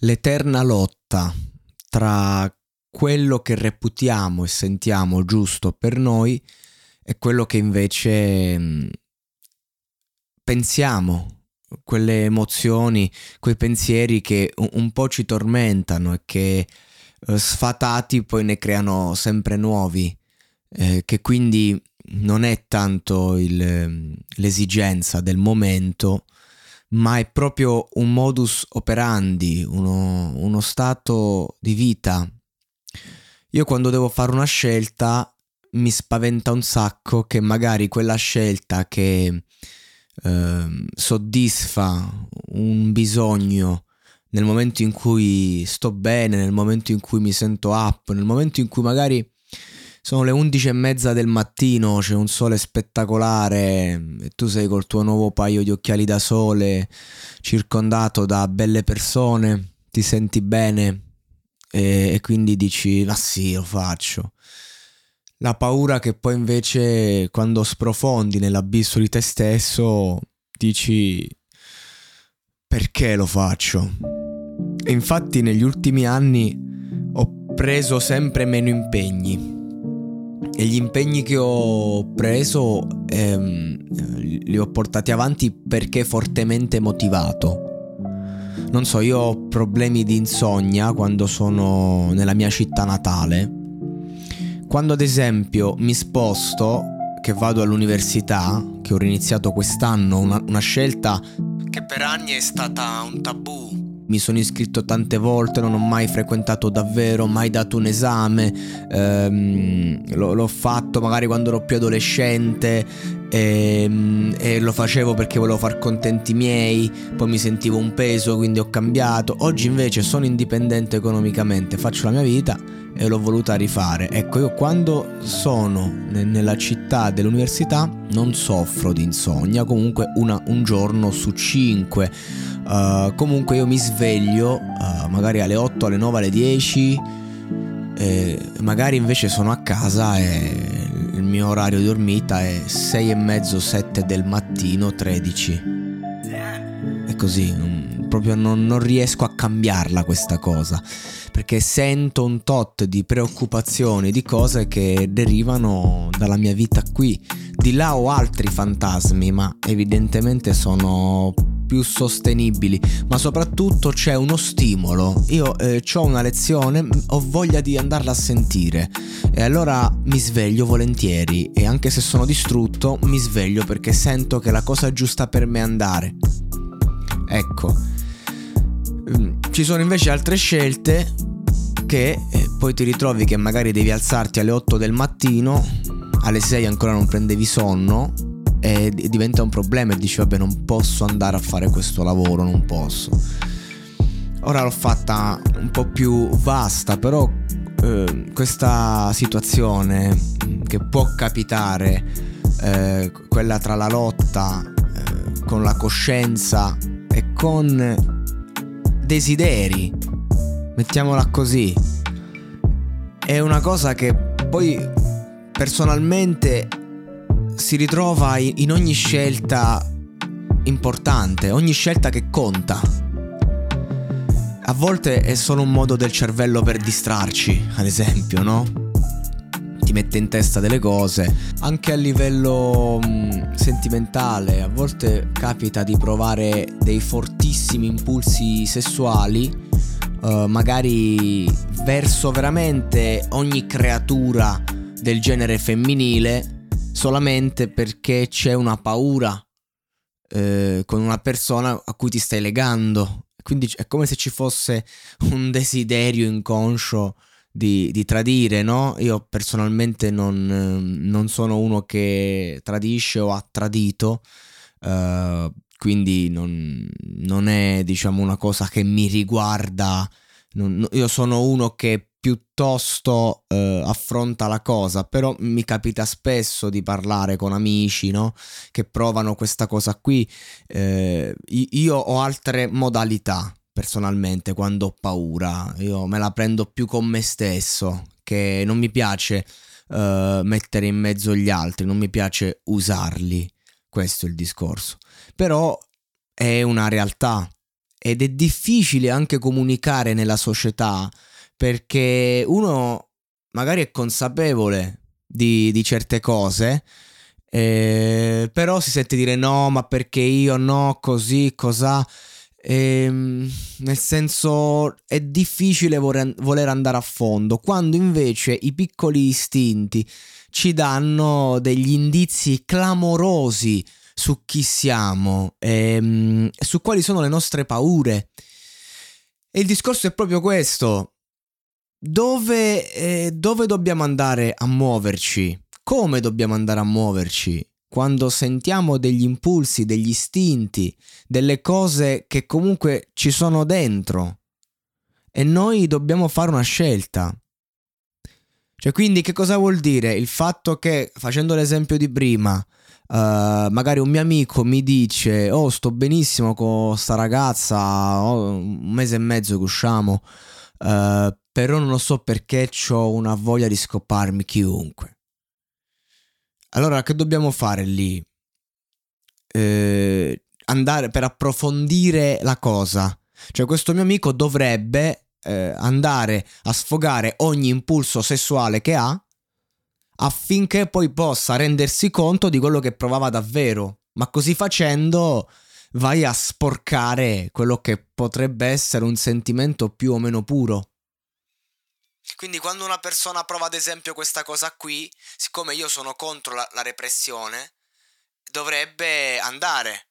L'eterna lotta tra quello che reputiamo e sentiamo giusto per noi e quello che invece mh, pensiamo, quelle emozioni, quei pensieri che un, po' ci tormentano e che eh, sfatati poi ne creano sempre nuovi, eh, che quindi non è tanto il, l'esigenza del momento, ma è proprio un modus operandi, uno, uno stato di vita. Io quando devo fare una scelta mi spaventa un sacco che magari quella scelta che eh, soddisfa un bisogno nel momento in cui sto bene, nel momento in cui mi sento up, nel momento in cui magari sono le undici e mezza del mattino, c'è un sole spettacolare e tu sei col tuo nuovo paio di occhiali da sole, circondato da belle persone, ti senti bene e, e quindi dici, ma sì, lo faccio. La paura che poi invece quando sprofondi nell'abisso di te stesso dici perché lo faccio? E infatti negli ultimi anni ho preso sempre meno impegni e gli impegni che ho preso ehm, li ho portati avanti perché fortemente motivato. Non so, io ho problemi di insonnia quando sono nella mia città natale. Quando ad esempio mi sposto, che vado all'università, che ho riniziato quest'anno, una, una scelta che per anni è stata un tabù mi sono iscritto tante volte, non ho mai frequentato davvero, mai dato un esame, ehm, lo, l'ho fatto magari quando ero più adolescente ehm, e, lo facevo perché volevo far contenti miei, poi mi sentivo un peso, quindi ho cambiato. Oggi invece sono indipendente economicamente, faccio la mia vita e l'ho voluta rifare. Ecco, io quando sono nella città dell'università non soffro di insonnia, comunque una, un giorno su cinque. Uh, comunque io mi sveglio uh, magari alle 8, alle 9, alle 10 e magari invece sono a casa e il mio orario di dormita è 6 e mezzo, 7 del mattino, 13. È così, non, proprio non, non riesco a cambiarla questa cosa perché sento un tot di preoccupazioni, di cose che derivano dalla mia vita qui. Di là ho altri fantasmi, ma evidentemente sono più sostenibili, ma soprattutto c'è uno stimolo. Io eh, ho una lezione, ho voglia di andarla a sentire e allora mi sveglio volentieri e anche se sono distrutto mi sveglio perché sento che è la cosa giusta per me andare. Ecco. Mm, ci sono invece altre scelte che eh, poi ti ritrovi che magari devi alzarti alle 8 del mattino, alle 6 ancora non prendevi sonno e diventa un problema e dici vabbè non posso andare a fare questo lavoro, non posso. Ora l'ho fatta un po' più vasta, però eh, questa situazione che può capitare, eh, quella tra la lotta eh, con la coscienza e con desideri mettiamola così, è una cosa che poi personalmente si ritrova in ogni scelta importante, ogni scelta che conta. A volte è solo un modo del cervello per distrarci, ad esempio, no? ti mette in testa delle cose, anche a livello mh, mm, sentimentale, a volte capita di provare dei fortissimi impulsi sessuali, uh, magari verso veramente ogni creatura del genere femminile, solamente perché c'è una paura eh, con una persona a cui ti stai legando. Quindi è come se ci fosse un desiderio inconscio di, di tradire, no? Io personalmente non, non, sono uno che tradisce o ha tradito, uh, quindi non, non, è diciamo una cosa che mi riguarda. Non, io sono uno che piuttosto uh, affronta la cosa, però mi capita spesso di parlare con amici, no? Che provano questa cosa qui. Uh, io ho altre modalità personalmente quando ho paura. Io me la prendo più con me stesso, che non mi piace uh, mettere in mezzo gli altri, non mi piace usarli. Questo è il discorso. Però è una realtà ed è difficile anche comunicare nella società perché uno magari è consapevole di, di certe cose, eh, però si sente dire no, ma perché io no, così, cos'ha. Ehm, nel senso è difficile voler andare a fondo, quando invece i piccoli istinti ci danno degli indizi clamorosi su chi siamo ehm, su quali sono le nostre paure. E il discorso è proprio questo. Dove, eh, dove dobbiamo andare a muoverci? Come dobbiamo andare a muoverci? quando sentiamo degli impulsi, degli istinti, delle cose che comunque ci sono dentro e noi dobbiamo fare una scelta. Cioè, quindi che cosa vuol dire? Il fatto che, facendo l'esempio di prima, uh, magari un mio amico mi dice, oh, sto benissimo con sta ragazza, oh, un mese e mezzo che usciamo, uh, però non lo so perché ho una voglia di scopparmi chiunque. Allora, che dobbiamo fare lì? Eh, andare per approfondire la cosa. Cioè, questo mio amico dovrebbe eh, andare a sfogare ogni impulso sessuale che ha affinché poi possa rendersi conto di quello che provava davvero. Ma così facendo vai a sporcare quello che potrebbe essere un sentimento più o meno puro. Quindi quando una persona prova ad esempio questa cosa qui, siccome io sono contro la, la repressione, dovrebbe andare.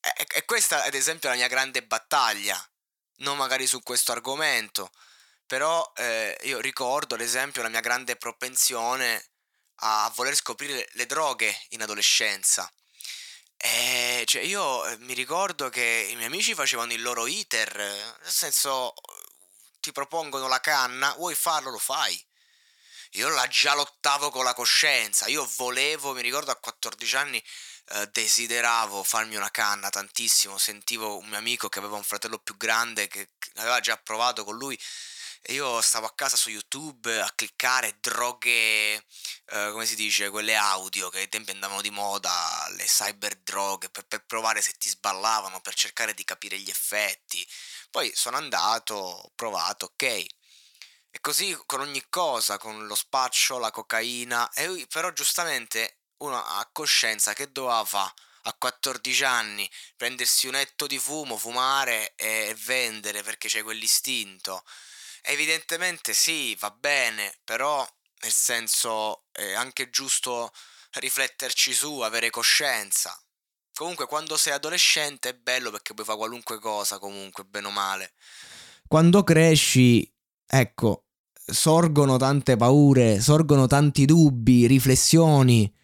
E, e, questa ad esempio è la mia grande battaglia, non magari su questo argomento, però eh, io ricordo ad esempio la mia grande propensione a voler scoprire le droghe in adolescenza. E cioè io eh, mi ricordo che i miei amici facevano il loro iter, nel senso ti propongono la canna, vuoi farlo, lo fai. Io la già lottavo con la coscienza, io volevo, mi ricordo a 14 anni, eh, desideravo farmi una canna tantissimo, sentivo un mio amico che aveva un fratello più grande che, che aveva già provato con lui e io stavo a casa su YouTube a cliccare droghe, eh, come si dice, quelle audio che ai tempi andavano di moda, le cyber droghe, per, per provare se ti sballavano, per cercare di capire gli effetti. Poi sono andato, ho provato, ok. E così con ogni cosa, con lo spaccio, la cocaina, e però giustamente uno ha coscienza che doveva fare a 14 anni, prendersi un etto di fumo, fumare e vendere perché c'è quell'istinto. Evidentemente sì, va bene, però nel senso è anche giusto rifletterci su, avere coscienza. Comunque quando sei adolescente è bello perché puoi fare qualunque cosa comunque, bene o male. Quando cresci, ecco, sorgono tante paure, sorgono tanti dubbi, riflessioni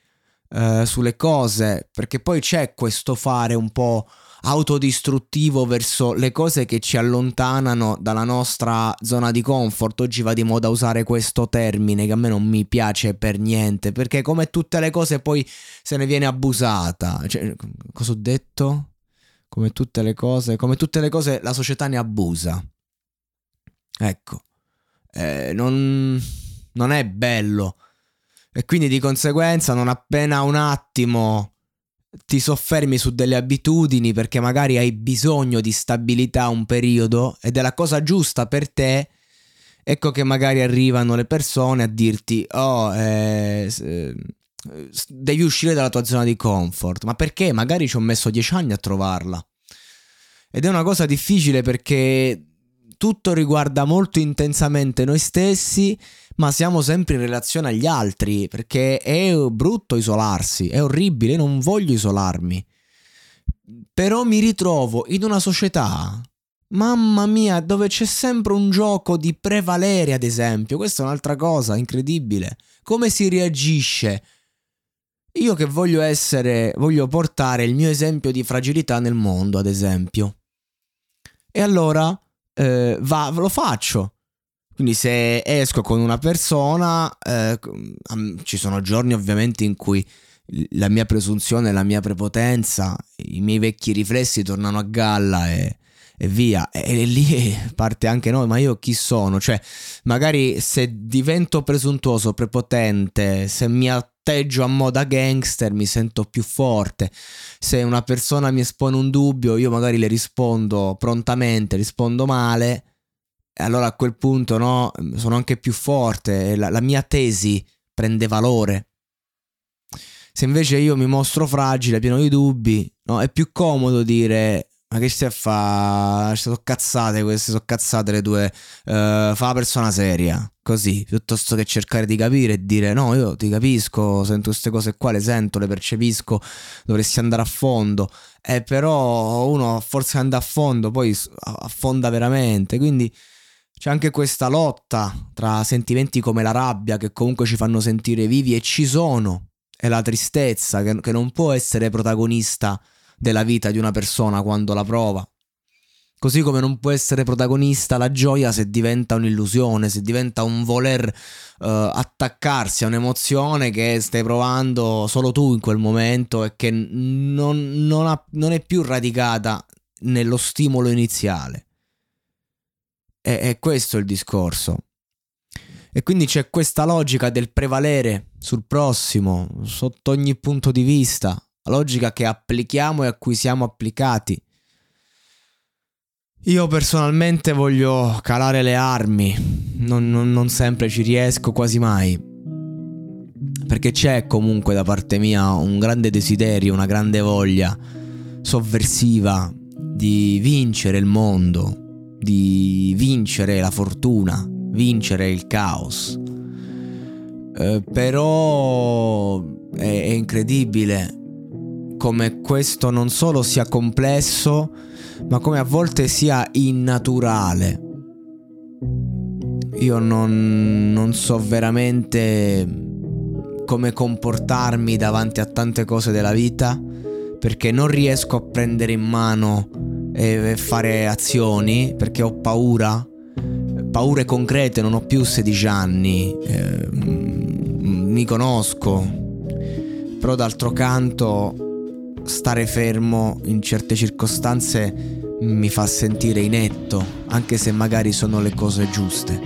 eh, sulle cose, perché poi c'è questo fare un po' autodistruttivo verso le cose che ci allontanano dalla nostra zona di comfort. Oggi va di moda usare questo termine che a me non mi piace per niente, perché come tutte le cose poi se ne viene abusata. Cioè, cosa ho detto? Come tutte le cose, come tutte le cose la società ne abusa. Ecco. eh, non, non è bello. E quindi di conseguenza non appena un attimo ti soffermi su delle abitudini perché magari hai bisogno di stabilità un periodo ed è la cosa giusta per te, ecco che magari arrivano le persone a dirti oh eh, devi uscire dalla tua zona di comfort, ma perché? Magari ci ho messo dieci anni a trovarla. Ed è una cosa difficile perché tutto riguarda molto intensamente noi stessi, ma siamo sempre in relazione agli altri, perché è brutto isolarsi, è orribile, non voglio isolarmi. Però mi ritrovo in una società, mamma mia, dove c'è sempre un gioco di prevalere, ad esempio. Questa è un'altra cosa incredibile. Come si reagisce? Io che voglio essere, voglio portare il mio esempio di fragilità nel mondo, ad esempio. E allora eh, va, lo faccio. Quindi se esco con una persona, eh, ci sono giorni ovviamente in cui la mia presunzione, la mia prepotenza, i miei vecchi riflessi tornano a galla e, e via. E, lì parte anche noi, ma io chi sono? Cioè, magari se divento presuntuoso, prepotente, se mi atteggio a moda gangster, mi sento più forte. Se una persona mi espone un dubbio, io magari le rispondo prontamente, rispondo male. E allora a quel punto no, sono anche più forte, la, la mia tesi prende valore. Se invece io mi mostro fragile, pieno di dubbi, no, è più comodo dire ma che stai a fare? Sono cazzate queste, sono cazzate le due. Uh, fa la persona seria, così, piuttosto che cercare di capire e dire no, io ti capisco, sento queste cose qua, le sento, le percepisco, dovresti andare a fondo. Eh, però uno forse anda a fondo, poi affonda veramente, quindi c'è anche questa lotta tra sentimenti come la rabbia che comunque ci fanno sentire vivi e ci sono, e la tristezza che, che non può essere protagonista della vita di una persona quando la prova. Così come non può essere protagonista la gioia se diventa un'illusione, se diventa un voler uh, attaccarsi a un'emozione che stai provando solo tu in quel momento e che non, non, ha, non è più radicata nello stimolo iniziale. E, è questo il discorso. E quindi c'è questa logica del prevalere sul prossimo, sotto ogni punto di vista, la logica che applichiamo e a cui siamo applicati. Io personalmente voglio calare le armi, non, non, non sempre ci riesco quasi mai, perché c'è comunque da parte mia un grande desiderio, una grande voglia sovversiva di vincere il mondo, di vincere la fortuna, vincere il caos. Eh, però è, è incredibile come questo non solo sia complesso, ma come a volte sia innaturale. Io non, non so veramente come comportarmi davanti a tante cose della vita perché non riesco a prendere in mano e fare azioni perché ho paura paure concrete non ho più 16 anni eh, mi conosco però d'altro canto stare fermo in certe circostanze mi fa sentire inetto, anche se magari sono le cose giuste,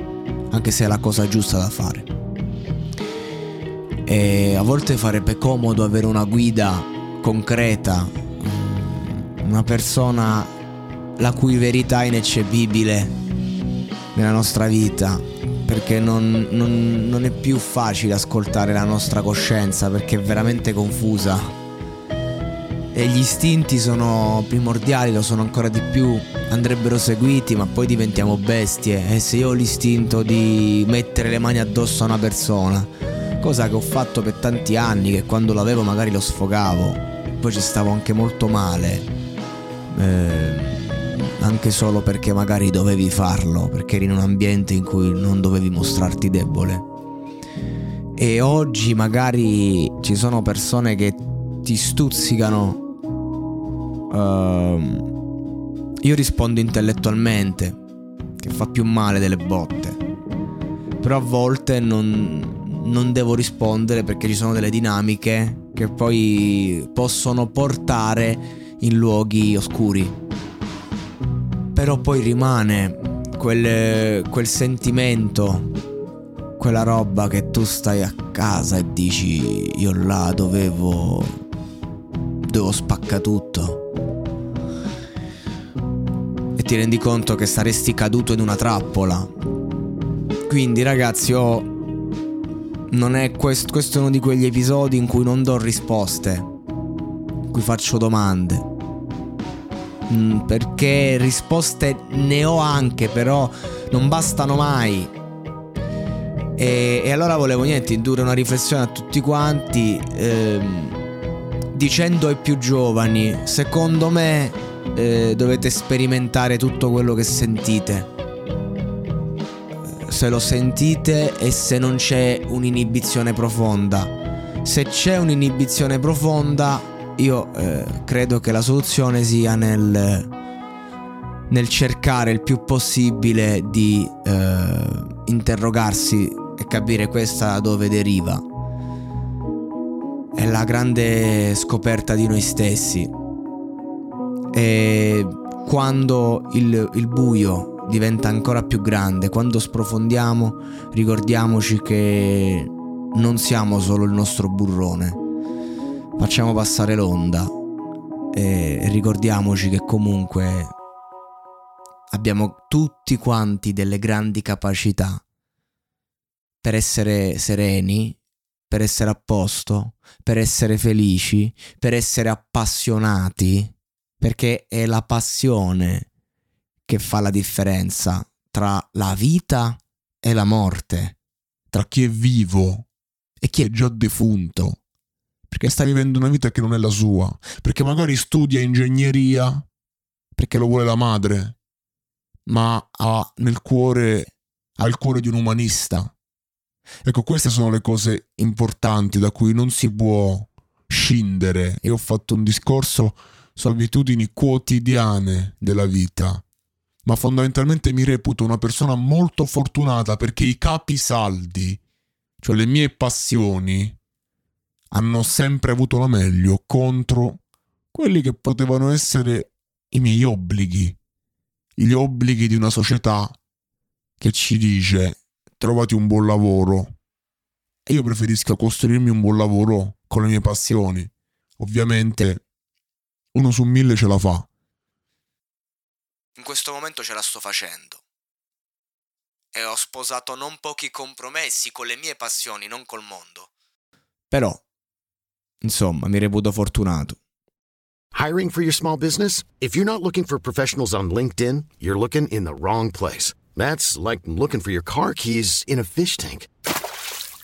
anche se è la cosa giusta da fare. E a volte farebbe comodo avere una guida concreta, mm, una persona la cui verità è ineccepibile nella nostra vita, perché non, non, non è più facile ascoltare la nostra coscienza perché è veramente confusa e gli istinti sono primordiali, lo sono ancora di più, andrebbero seguiti, ma poi diventiamo bestie. E se io ho l'istinto di mettere le mani addosso a una persona, cosa che ho fatto per tanti anni, che quando l'avevo magari lo sfogavo, poi ci stavo anche molto male, eh, anche solo perché magari dovevi farlo, perché eri in un ambiente in cui non dovevi mostrarti debole. E oggi magari ci sono persone che ti stuzzicano Uh, io rispondo intellettualmente, che fa più male delle botte. Però a volte non, non devo rispondere perché ci sono delle dinamiche che poi possono portare in luoghi oscuri. Però poi rimane quel, quel sentimento, quella roba che tu stai a casa e dici io là dovevo, dovevo spaccare tutto. Ti rendi conto che saresti caduto in una trappola. Quindi ragazzi, ho... Non è questo, questo è uno di quegli episodi in cui non do risposte, in cui faccio domande. Mm, perché risposte ne ho anche, però non bastano mai. E, e allora volevo niente, indurre una riflessione a tutti quanti, ehm, dicendo ai più giovani, secondo me eh, dovete sperimentare tutto quello che sentite. Se lo sentite e se non c'è un'inibizione profonda. Se c'è un'inibizione profonda, io eh, credo che la soluzione sia nel, nel cercare il più possibile di eh, interrogarsi e capire questa da dove deriva. È la grande scoperta di noi stessi. E quando il, il buio diventa ancora più grande, quando sprofondiamo, ricordiamoci che non siamo solo il nostro burrone facciamo passare l'onda. E ricordiamoci che comunque abbiamo tutti quanti delle grandi capacità per essere sereni, per essere a posto, per essere felici, per essere appassionati, perché è la passione che fa la differenza tra la vita e la morte, tra chi è vivo e chi è già defunto perché sta vivendo una vita che non è la sua, perché magari studia ingegneria perché lo vuole la madre, ma ha nel cuore, ha il cuore di un umanista. Ecco, queste sono le cose importanti da cui non si può scindere. Io ho fatto un discorso su abitudini quotidiane della vita, ma fondamentalmente mi reputo una persona molto fortunata perché i capi saldi, cioè le mie passioni, hanno sempre avuto la meglio contro quelli che potevano essere i miei obblighi, gli obblighi di una società che ci dice trovati un buon lavoro. E io preferisco costruirmi un buon lavoro con le mie passioni. Ovviamente uno su mille ce la fa. In questo momento ce la sto facendo. E ho sposato non pochi compromessi con le mie passioni, non col mondo. Però Insomma, mi reputo fortunato. Hiring for your small business? If you're not looking for professionals on LinkedIn, you're looking in the wrong place. That's like looking for your car keys in a fish tank.